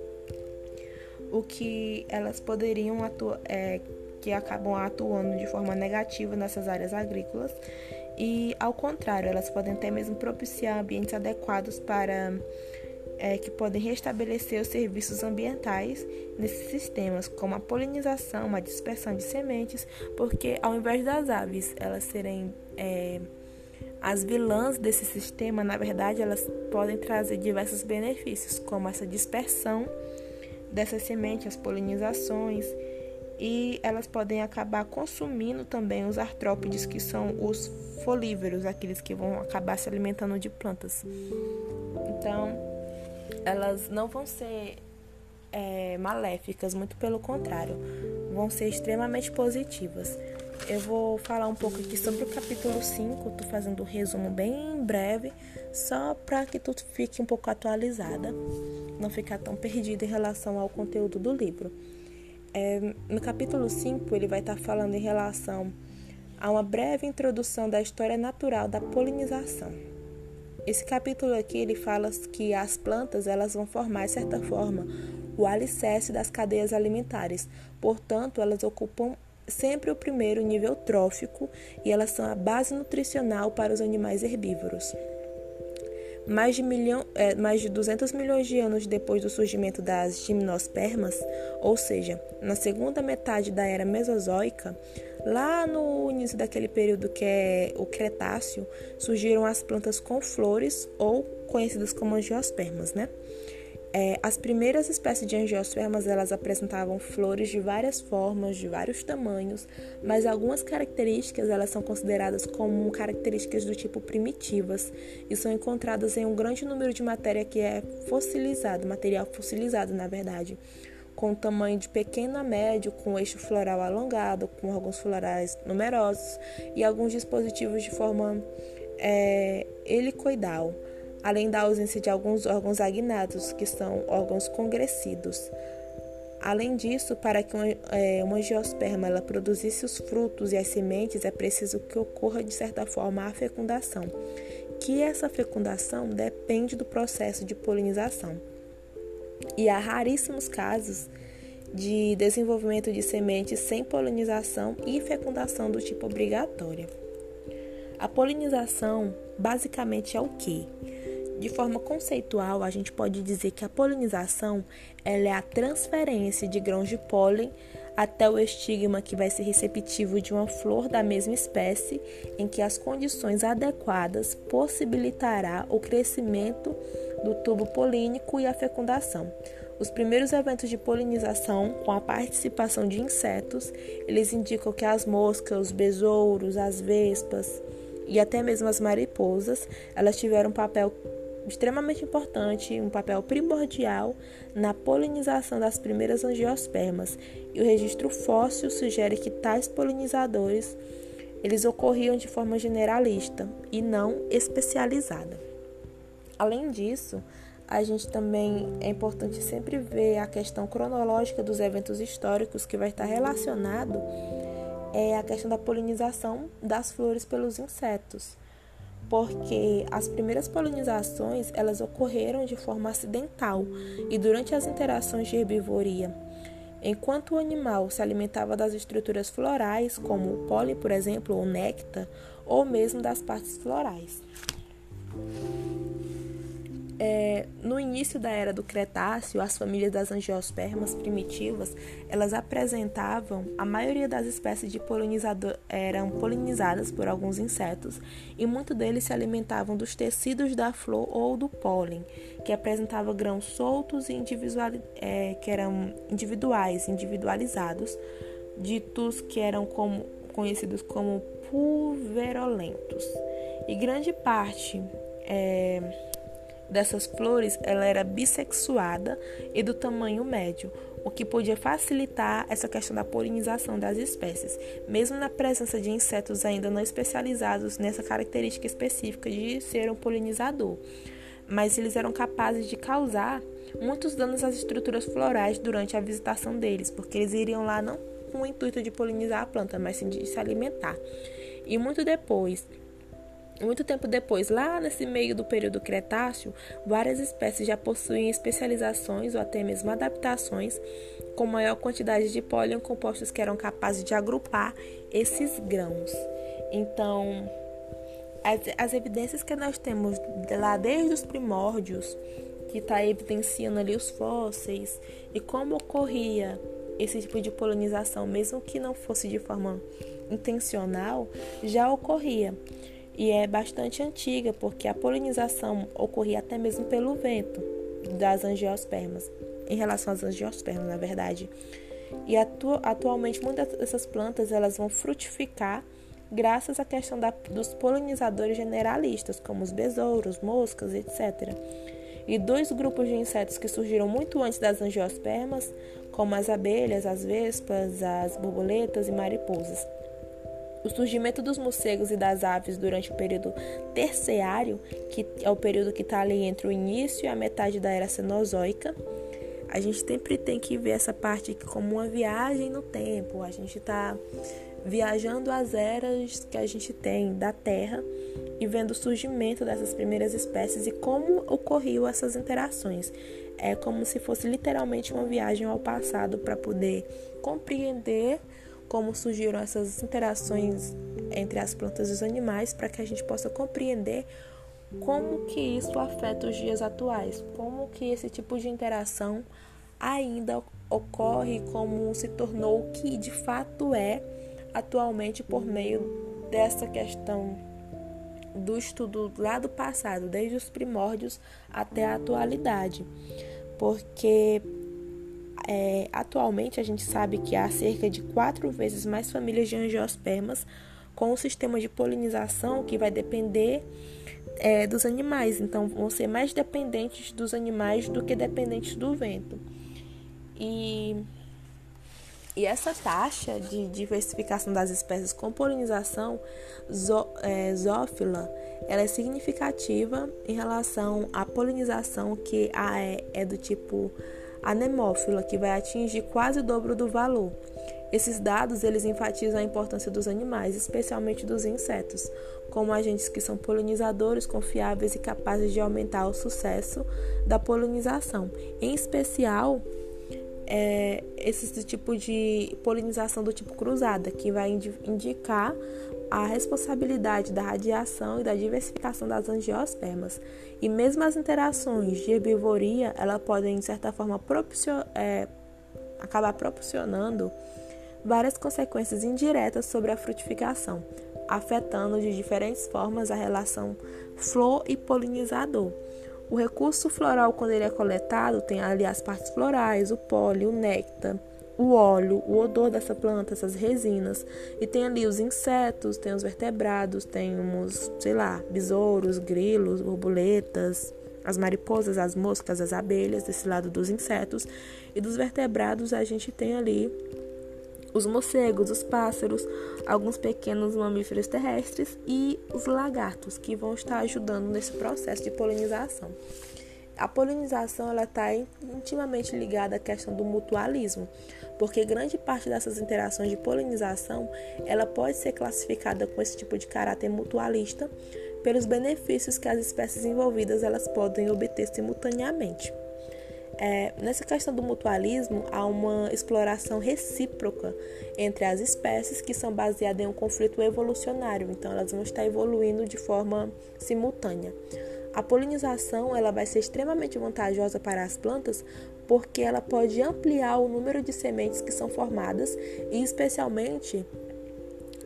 O que elas poderiam atuar, é, que acabam atuando de forma negativa nessas áreas agrícolas e, ao contrário, elas podem até mesmo propiciar ambientes adequados para é, que podem restabelecer os serviços ambientais nesses sistemas, como a polinização, a dispersão de sementes, porque ao invés das aves elas serem é, as vilãs desse sistema, na verdade, elas podem trazer diversos benefícios, como essa dispersão dessas sementes, as polinizações e elas podem acabar consumindo também os artrópodes, que são os folíveros, aqueles que vão acabar se alimentando de plantas. Então, elas não vão ser é, maléficas, muito pelo contrário, vão ser extremamente positivas. Eu vou falar um pouco aqui sobre o capítulo 5, tô fazendo um resumo bem breve, só para que tu fique um pouco atualizada, não ficar tão perdida em relação ao conteúdo do livro. É, no capítulo 5, ele vai estar tá falando em relação a uma breve introdução da história natural da polinização. Esse capítulo aqui ele fala que as plantas elas vão formar de certa forma o alicerce das cadeias alimentares. Portanto, elas ocupam sempre o primeiro nível trófico e elas são a base nutricional para os animais herbívoros. Mais de, milhão, é, mais de 200 milhões de anos depois do surgimento das gimnospermas, ou seja, na segunda metade da era Mesozoica, lá no início daquele período que é o Cretáceo, surgiram as plantas com flores ou conhecidas como angiospermas, né? É, as primeiras espécies de angiospermas elas apresentavam flores de várias formas, de vários tamanhos, mas algumas características elas são consideradas como características do tipo primitivas e são encontradas em um grande número de matéria que é fossilizado, material fossilizado na verdade, com tamanho de pequeno a médio, com eixo floral alongado, com órgãos florais numerosos e alguns dispositivos de forma é, helicoidal além da ausência de alguns órgãos agnados, que são órgãos congressidos. Além disso, para que uma, é, geosperma ela produzisse os frutos e as sementes, é preciso que ocorra, de certa forma, a fecundação, que essa fecundação depende do processo de polinização. E há raríssimos casos de desenvolvimento de sementes sem polinização e fecundação do tipo obrigatória. A polinização basicamente é o que? De forma conceitual, a gente pode dizer que a polinização é a transferência de grãos de pólen até o estigma que vai ser receptivo de uma flor da mesma espécie, em que as condições adequadas possibilitará o crescimento do tubo polínico e a fecundação. Os primeiros eventos de polinização, com a participação de insetos, eles indicam que as moscas, os besouros, as vespas e até mesmo as mariposas, elas tiveram um papel extremamente importante, um papel primordial na polinização das primeiras angiospermas. E o registro fóssil sugere que tais polinizadores eles ocorriam de forma generalista e não especializada. Além disso, a gente também é importante sempre ver a questão cronológica dos eventos históricos que vai estar relacionado é a questão da polinização das flores pelos insetos, porque as primeiras polinizações elas ocorreram de forma acidental e durante as interações de herbivoria. Enquanto o animal se alimentava das estruturas florais, como o pólen, por exemplo, ou néctar, ou mesmo das partes florais. É, no início da era do Cretáceo, as famílias das angiospermas primitivas, elas apresentavam, a maioria das espécies de polinizador eram polinizadas por alguns insetos e muitos deles se alimentavam dos tecidos da flor ou do pólen, que apresentava grãos soltos e individual, é, que eram individuais, individualizados, ditos que eram como, conhecidos como pulverolentos. E grande parte é, dessas flores ela era bissexuada e do tamanho médio, o que podia facilitar essa questão da polinização das espécies, mesmo na presença de insetos ainda não especializados nessa característica específica de ser um polinizador. Mas eles eram capazes de causar muitos danos às estruturas florais durante a visitação deles, porque eles iriam lá não com o intuito de polinizar a planta, mas sim de se alimentar. E muito depois muito tempo depois, lá nesse meio do período Cretáceo, várias espécies já possuem especializações ou até mesmo adaptações com maior quantidade de pólen compostos que eram capazes de agrupar esses grãos. Então, as, as evidências que nós temos lá desde os primórdios, que está evidenciando ali os fósseis e como ocorria esse tipo de polinização, mesmo que não fosse de forma intencional, já ocorria e é bastante antiga, porque a polinização ocorria até mesmo pelo vento das angiospermas, em relação às angiospermas, na verdade. E atu atualmente muitas dessas plantas elas vão frutificar graças à questão da, dos polinizadores generalistas, como os besouros, moscas, etc. E dois grupos de insetos que surgiram muito antes das angiospermas, como as abelhas, as vespas, as borboletas e mariposas. O surgimento dos morcegos e das aves durante o período terciário, que é o período que está ali entre o início e a metade da era Cenozoica, a gente sempre tem que ver essa parte como uma viagem no tempo. A gente está viajando as eras que a gente tem da Terra e vendo o surgimento dessas primeiras espécies e como ocorriam essas interações. É como se fosse literalmente uma viagem ao passado para poder compreender como surgiram essas interações entre as plantas e os animais, para que a gente possa compreender como que isso afeta os dias atuais, como que esse tipo de interação ainda ocorre, como se tornou o que de fato é atualmente por meio dessa questão do estudo lá do passado, desde os primórdios até a atualidade. Porque é, atualmente, a gente sabe que há cerca de quatro vezes mais famílias de angiospermas com um sistema de polinização que vai depender é, dos animais. Então, vão ser mais dependentes dos animais do que dependentes do vento. E, e essa taxa de diversificação das espécies com polinização zo, é, zófila ela é significativa em relação à polinização que é, é do tipo anemófila, que vai atingir quase o dobro do valor. Esses dados eles enfatizam a importância dos animais, especialmente dos insetos, como agentes que são polinizadores confiáveis e capazes de aumentar o sucesso da polinização. Em especial, é, esse tipo de polinização do tipo cruzada, que vai indicar a responsabilidade da radiação e da diversificação das angiospermas. E mesmo as interações de herbivoria, ela podem, de certa forma, é, acabar proporcionando várias consequências indiretas sobre a frutificação, afetando de diferentes formas a relação flor e polinizador. O recurso floral, quando ele é coletado, tem ali as partes florais, o pólen, o néctar, o óleo, o odor dessa planta, essas resinas. E tem ali os insetos, tem os vertebrados, tem uns, sei lá, besouros, grilos, borboletas, as mariposas, as moscas, as abelhas, desse lado dos insetos. E dos vertebrados a gente tem ali os morcegos, os pássaros, alguns pequenos mamíferos terrestres e os lagartos, que vão estar ajudando nesse processo de polinização. A polinização ela está intimamente ligada à questão do mutualismo, porque grande parte dessas interações de polinização ela pode ser classificada com esse tipo de caráter mutualista pelos benefícios que as espécies envolvidas elas podem obter simultaneamente. É, nessa questão do mutualismo, há uma exploração recíproca entre as espécies que são baseadas em um conflito evolucionário, então elas vão estar evoluindo de forma simultânea. A polinização ela vai ser extremamente vantajosa para as plantas porque ela pode ampliar o número de sementes que são formadas e, especialmente,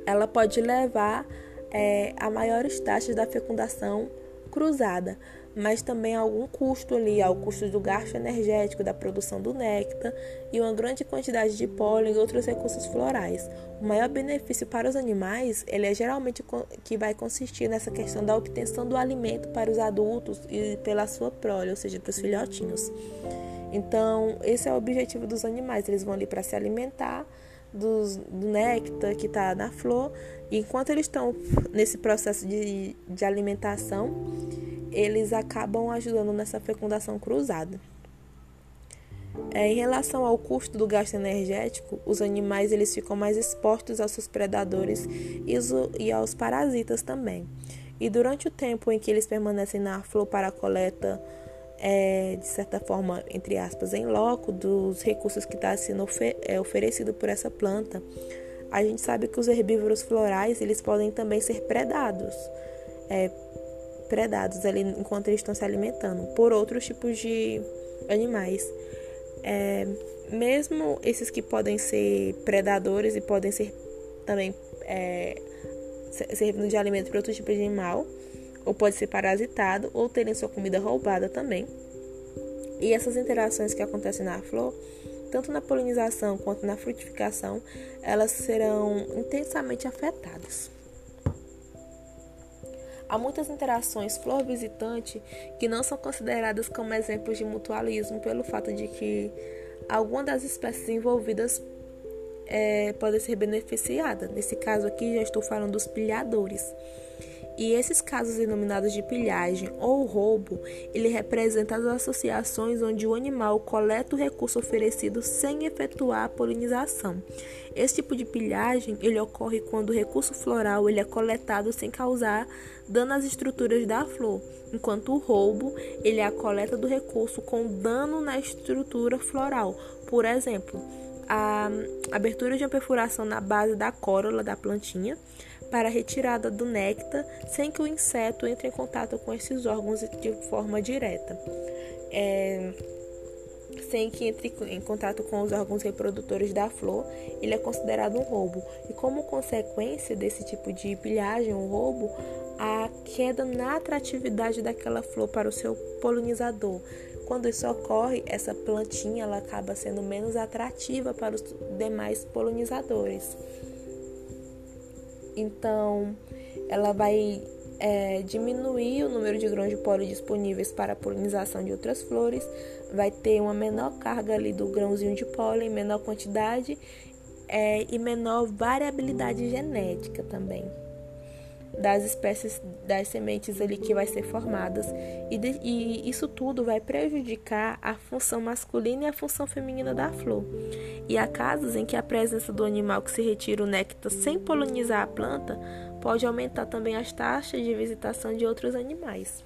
ela pode levar é, a maiores taxas da fecundação cruzada mas também algum custo ali, ao custo do gasto energético da produção do néctar e uma grande quantidade de pólen e outros recursos florais. O maior benefício para os animais, ele é geralmente que vai consistir nessa questão da obtenção do alimento para os adultos e pela sua prole, ou seja, para os filhotinhos. Então, esse é o objetivo dos animais, eles vão ali para se alimentar dos, do néctar que está na flor, e enquanto eles estão nesse processo de, de alimentação, eles acabam ajudando nessa fecundação cruzada. É, em relação ao custo do gasto energético, os animais eles ficam mais expostos aos seus predadores e aos parasitas também. E durante o tempo em que eles permanecem na flor para a coleta, é, de certa forma, entre aspas, em loco dos recursos que está sendo ofer é, oferecido por essa planta, a gente sabe que os herbívoros florais eles podem também ser predados. É, predados ali enquanto eles estão se alimentando por outros tipos de animais. É, mesmo esses que podem ser predadores e podem ser também é, servindo de alimento para outro tipo de animal, ou pode ser parasitado, ou terem sua comida roubada também. E essas interações que acontecem na flor, tanto na polinização quanto na frutificação, elas serão intensamente afetadas. Há muitas interações flor-visitante que não são consideradas como exemplos de mutualismo pelo fato de que alguma das espécies envolvidas é, pode ser beneficiada. Nesse caso aqui, já estou falando dos pilhadores. E esses casos denominados de pilhagem ou roubo, ele representa as associações onde o animal coleta o recurso oferecido sem efetuar a polinização. Esse tipo de pilhagem, ele ocorre quando o recurso floral ele é coletado sem causar dano às estruturas da flor, enquanto o roubo, ele é a coleta do recurso com dano na estrutura floral. Por exemplo, a abertura de uma perfuração na base da corola da plantinha, para a retirada do néctar sem que o inseto entre em contato com esses órgãos de forma direta. É, sem que entre em contato com os órgãos reprodutores da flor, ele é considerado um roubo. E como consequência desse tipo de pilhagem, um roubo, a queda na atratividade daquela flor para o seu polinizador. Quando isso ocorre, essa plantinha ela acaba sendo menos atrativa para os demais polinizadores. Então, ela vai é, diminuir o número de grãos de pólen disponíveis para a polinização de outras flores, vai ter uma menor carga ali do grãozinho de pólen, menor quantidade é, e menor variabilidade genética também das espécies das sementes ali que vai ser formadas e, de, e, isso tudo vai prejudicar a função masculina e a função feminina da flor. E há casos em que a presença do animal que se retira o néctar sem polinizar a planta pode aumentar também as taxas de visitação de outros animais.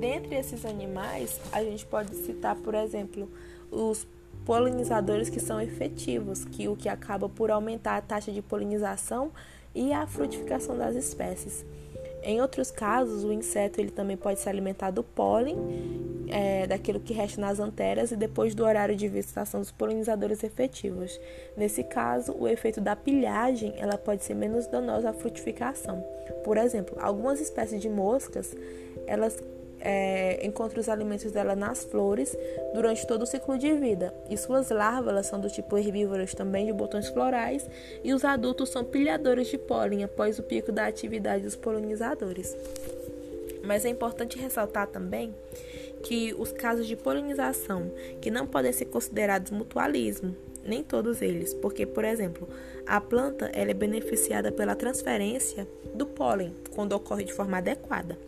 Dentre esses animais, a gente pode citar, por exemplo, os polinizadores que são efetivos, que o que acaba por aumentar a taxa de polinização e a frutificação das espécies. Em outros casos, o inseto ele também pode se alimentar do pólen, é, daquilo que resta nas anteras e depois do horário de visitação dos polinizadores efetivos. Nesse caso, o efeito da pilhagem ela pode ser menos danosa à frutificação. Por exemplo, algumas espécies de moscas elas é, encontra os alimentos dela nas flores durante todo o ciclo de vida. E suas larvas são do tipo herbívoras também, de botões florais, e os adultos são pilhadores de pólen após o pico da atividade dos polinizadores. Mas é importante ressaltar também que os casos de polinização que não podem ser considerados mutualismo, nem todos eles, porque, por exemplo, a planta ela é beneficiada pela transferência do pólen quando ocorre de forma adequada,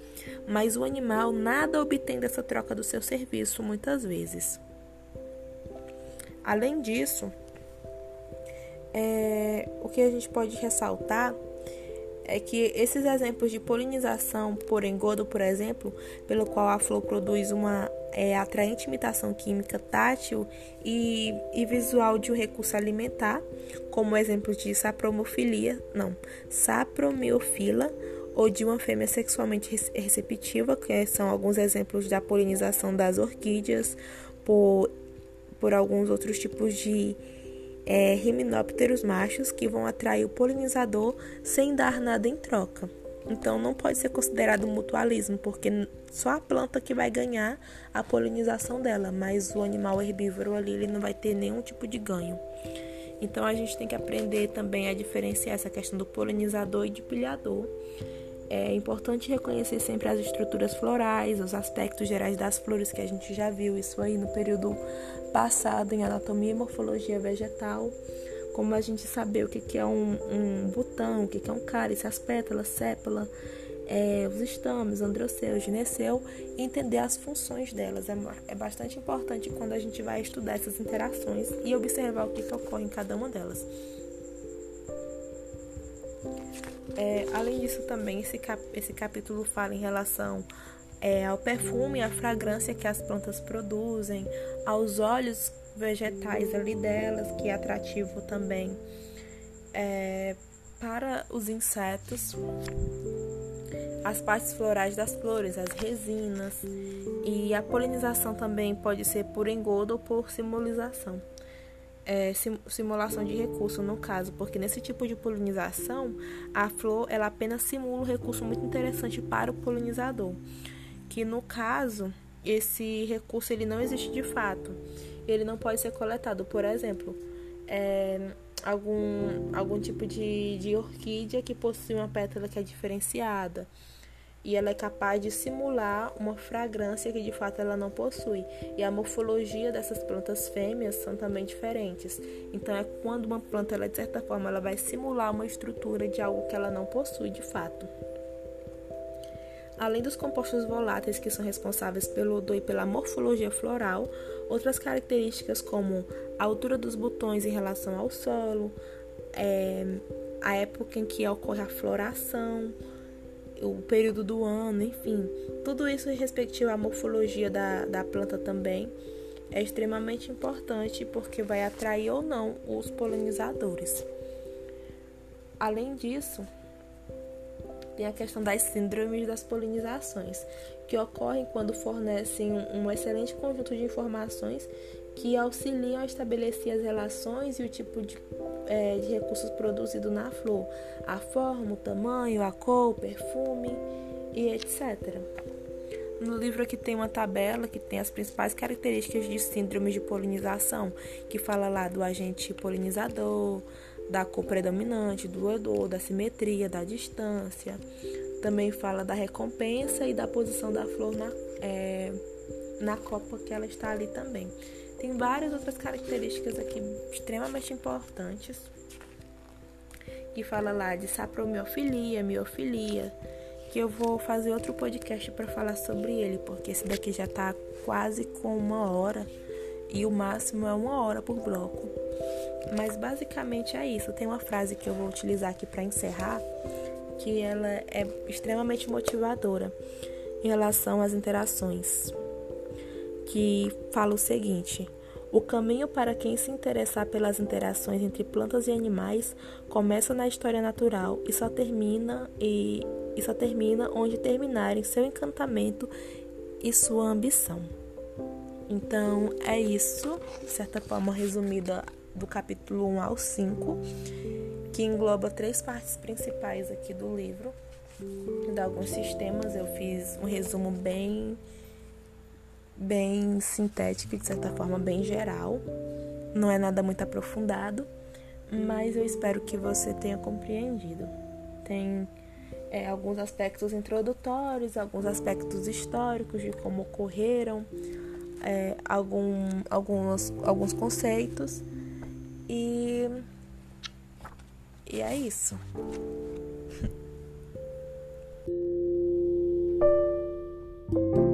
mas o animal nada obtém dessa troca do seu serviço muitas vezes. Além disso, é, o que a gente pode ressaltar é que esses exemplos de polinização por engodo, por exemplo, pelo qual a flor produz uma é, atraente imitação química tátil e, e visual de um recurso alimentar, como exemplo de sapromofilia, não, sapromiofila, ou de uma fêmea sexualmente receptiva, que são alguns exemplos da polinização das orquídeas por, por alguns outros tipos de é, Hymenopterus machos que vão atrair o polinizador sem dar nada em troca. Então não pode ser considerado mutualismo, porque só a planta que vai ganhar a polinização dela, mas o animal herbívoro ali ele não vai ter nenhum tipo de ganho. Então a gente tem que aprender também a diferenciar essa questão do polinizador e de pilhador. É importante reconhecer sempre as estruturas florais, os aspectos gerais das flores, que a gente já viu isso aí no período passado em anatomia e morfologia vegetal, como a gente saber o que é um, um botão, o que é um cálice, as pétalas, sépala, é, os estames, androceu, gineceu, e entender as funções delas. É, é bastante importante quando a gente vai estudar essas interações e observar o que, que ocorre em cada uma delas. É, além disso, também esse, cap esse capítulo fala em relação é, ao perfume à fragrância que as plantas produzem, aos óleos vegetais ali delas, que é atrativo também é, para os insetos, as partes florais das flores, as resinas, e a polinização também pode ser por engodo ou por simulização é, simulação de recurso no caso, porque nesse tipo de polinização a flor ela apenas simula um recurso muito interessante para o polinizador, que no caso esse recurso ele não existe de fato, ele não pode ser coletado, por exemplo, é, algum algum tipo de, de orquídea que possui uma pétala que é diferenciada e ela é capaz de simular uma fragrância que de fato ela não possui. E a morfologia dessas plantas fêmeas são também diferentes. Então é quando uma planta ela de certa forma ela vai simular uma estrutura de algo que ela não possui de fato. Além dos compostos voláteis que são responsáveis pelo odor e pela morfologia floral, outras características como a altura dos botões em relação ao solo, é, a época em que ocorre a floração, o período do ano, enfim, tudo isso respectivo à morfologia da, da planta também é extremamente importante porque vai atrair ou não os polinizadores. Além disso, tem a questão das síndromes das polinizações, que ocorrem quando fornecem um excelente conjunto de informações que auxiliam a estabelecer as relações e o tipo de, é, de recursos produzido na flor, a forma, o tamanho, a cor, o perfume e etc. No livro aqui tem uma tabela que tem as principais características de síndromes de polinização, que fala lá do agente polinizador, da cor predominante, do odor, da simetria, da distância. Também fala da recompensa e da posição da flor na, é, na copa que ela está ali também. Tem várias outras características aqui extremamente importantes que fala lá de sapromiofilia, miofilia, que eu vou fazer outro podcast para falar sobre ele, porque esse daqui já está quase com uma hora e o máximo é uma hora por bloco. Mas basicamente é isso. Tem uma frase que eu vou utilizar aqui para encerrar, que ela é extremamente motivadora em relação às interações que fala o seguinte: O caminho para quem se interessar pelas interações entre plantas e animais começa na história natural e só termina e, e só termina onde terminarem seu encantamento e sua ambição. Então é isso, de certa forma resumida do capítulo 1 ao 5, que engloba três partes principais aqui do livro. De alguns sistemas eu fiz um resumo bem bem sintético, de certa forma, bem geral. Não é nada muito aprofundado, mas eu espero que você tenha compreendido. Tem é, alguns aspectos introdutórios, alguns aspectos históricos de como ocorreram, é, algum, alguns, alguns conceitos. E, e é isso.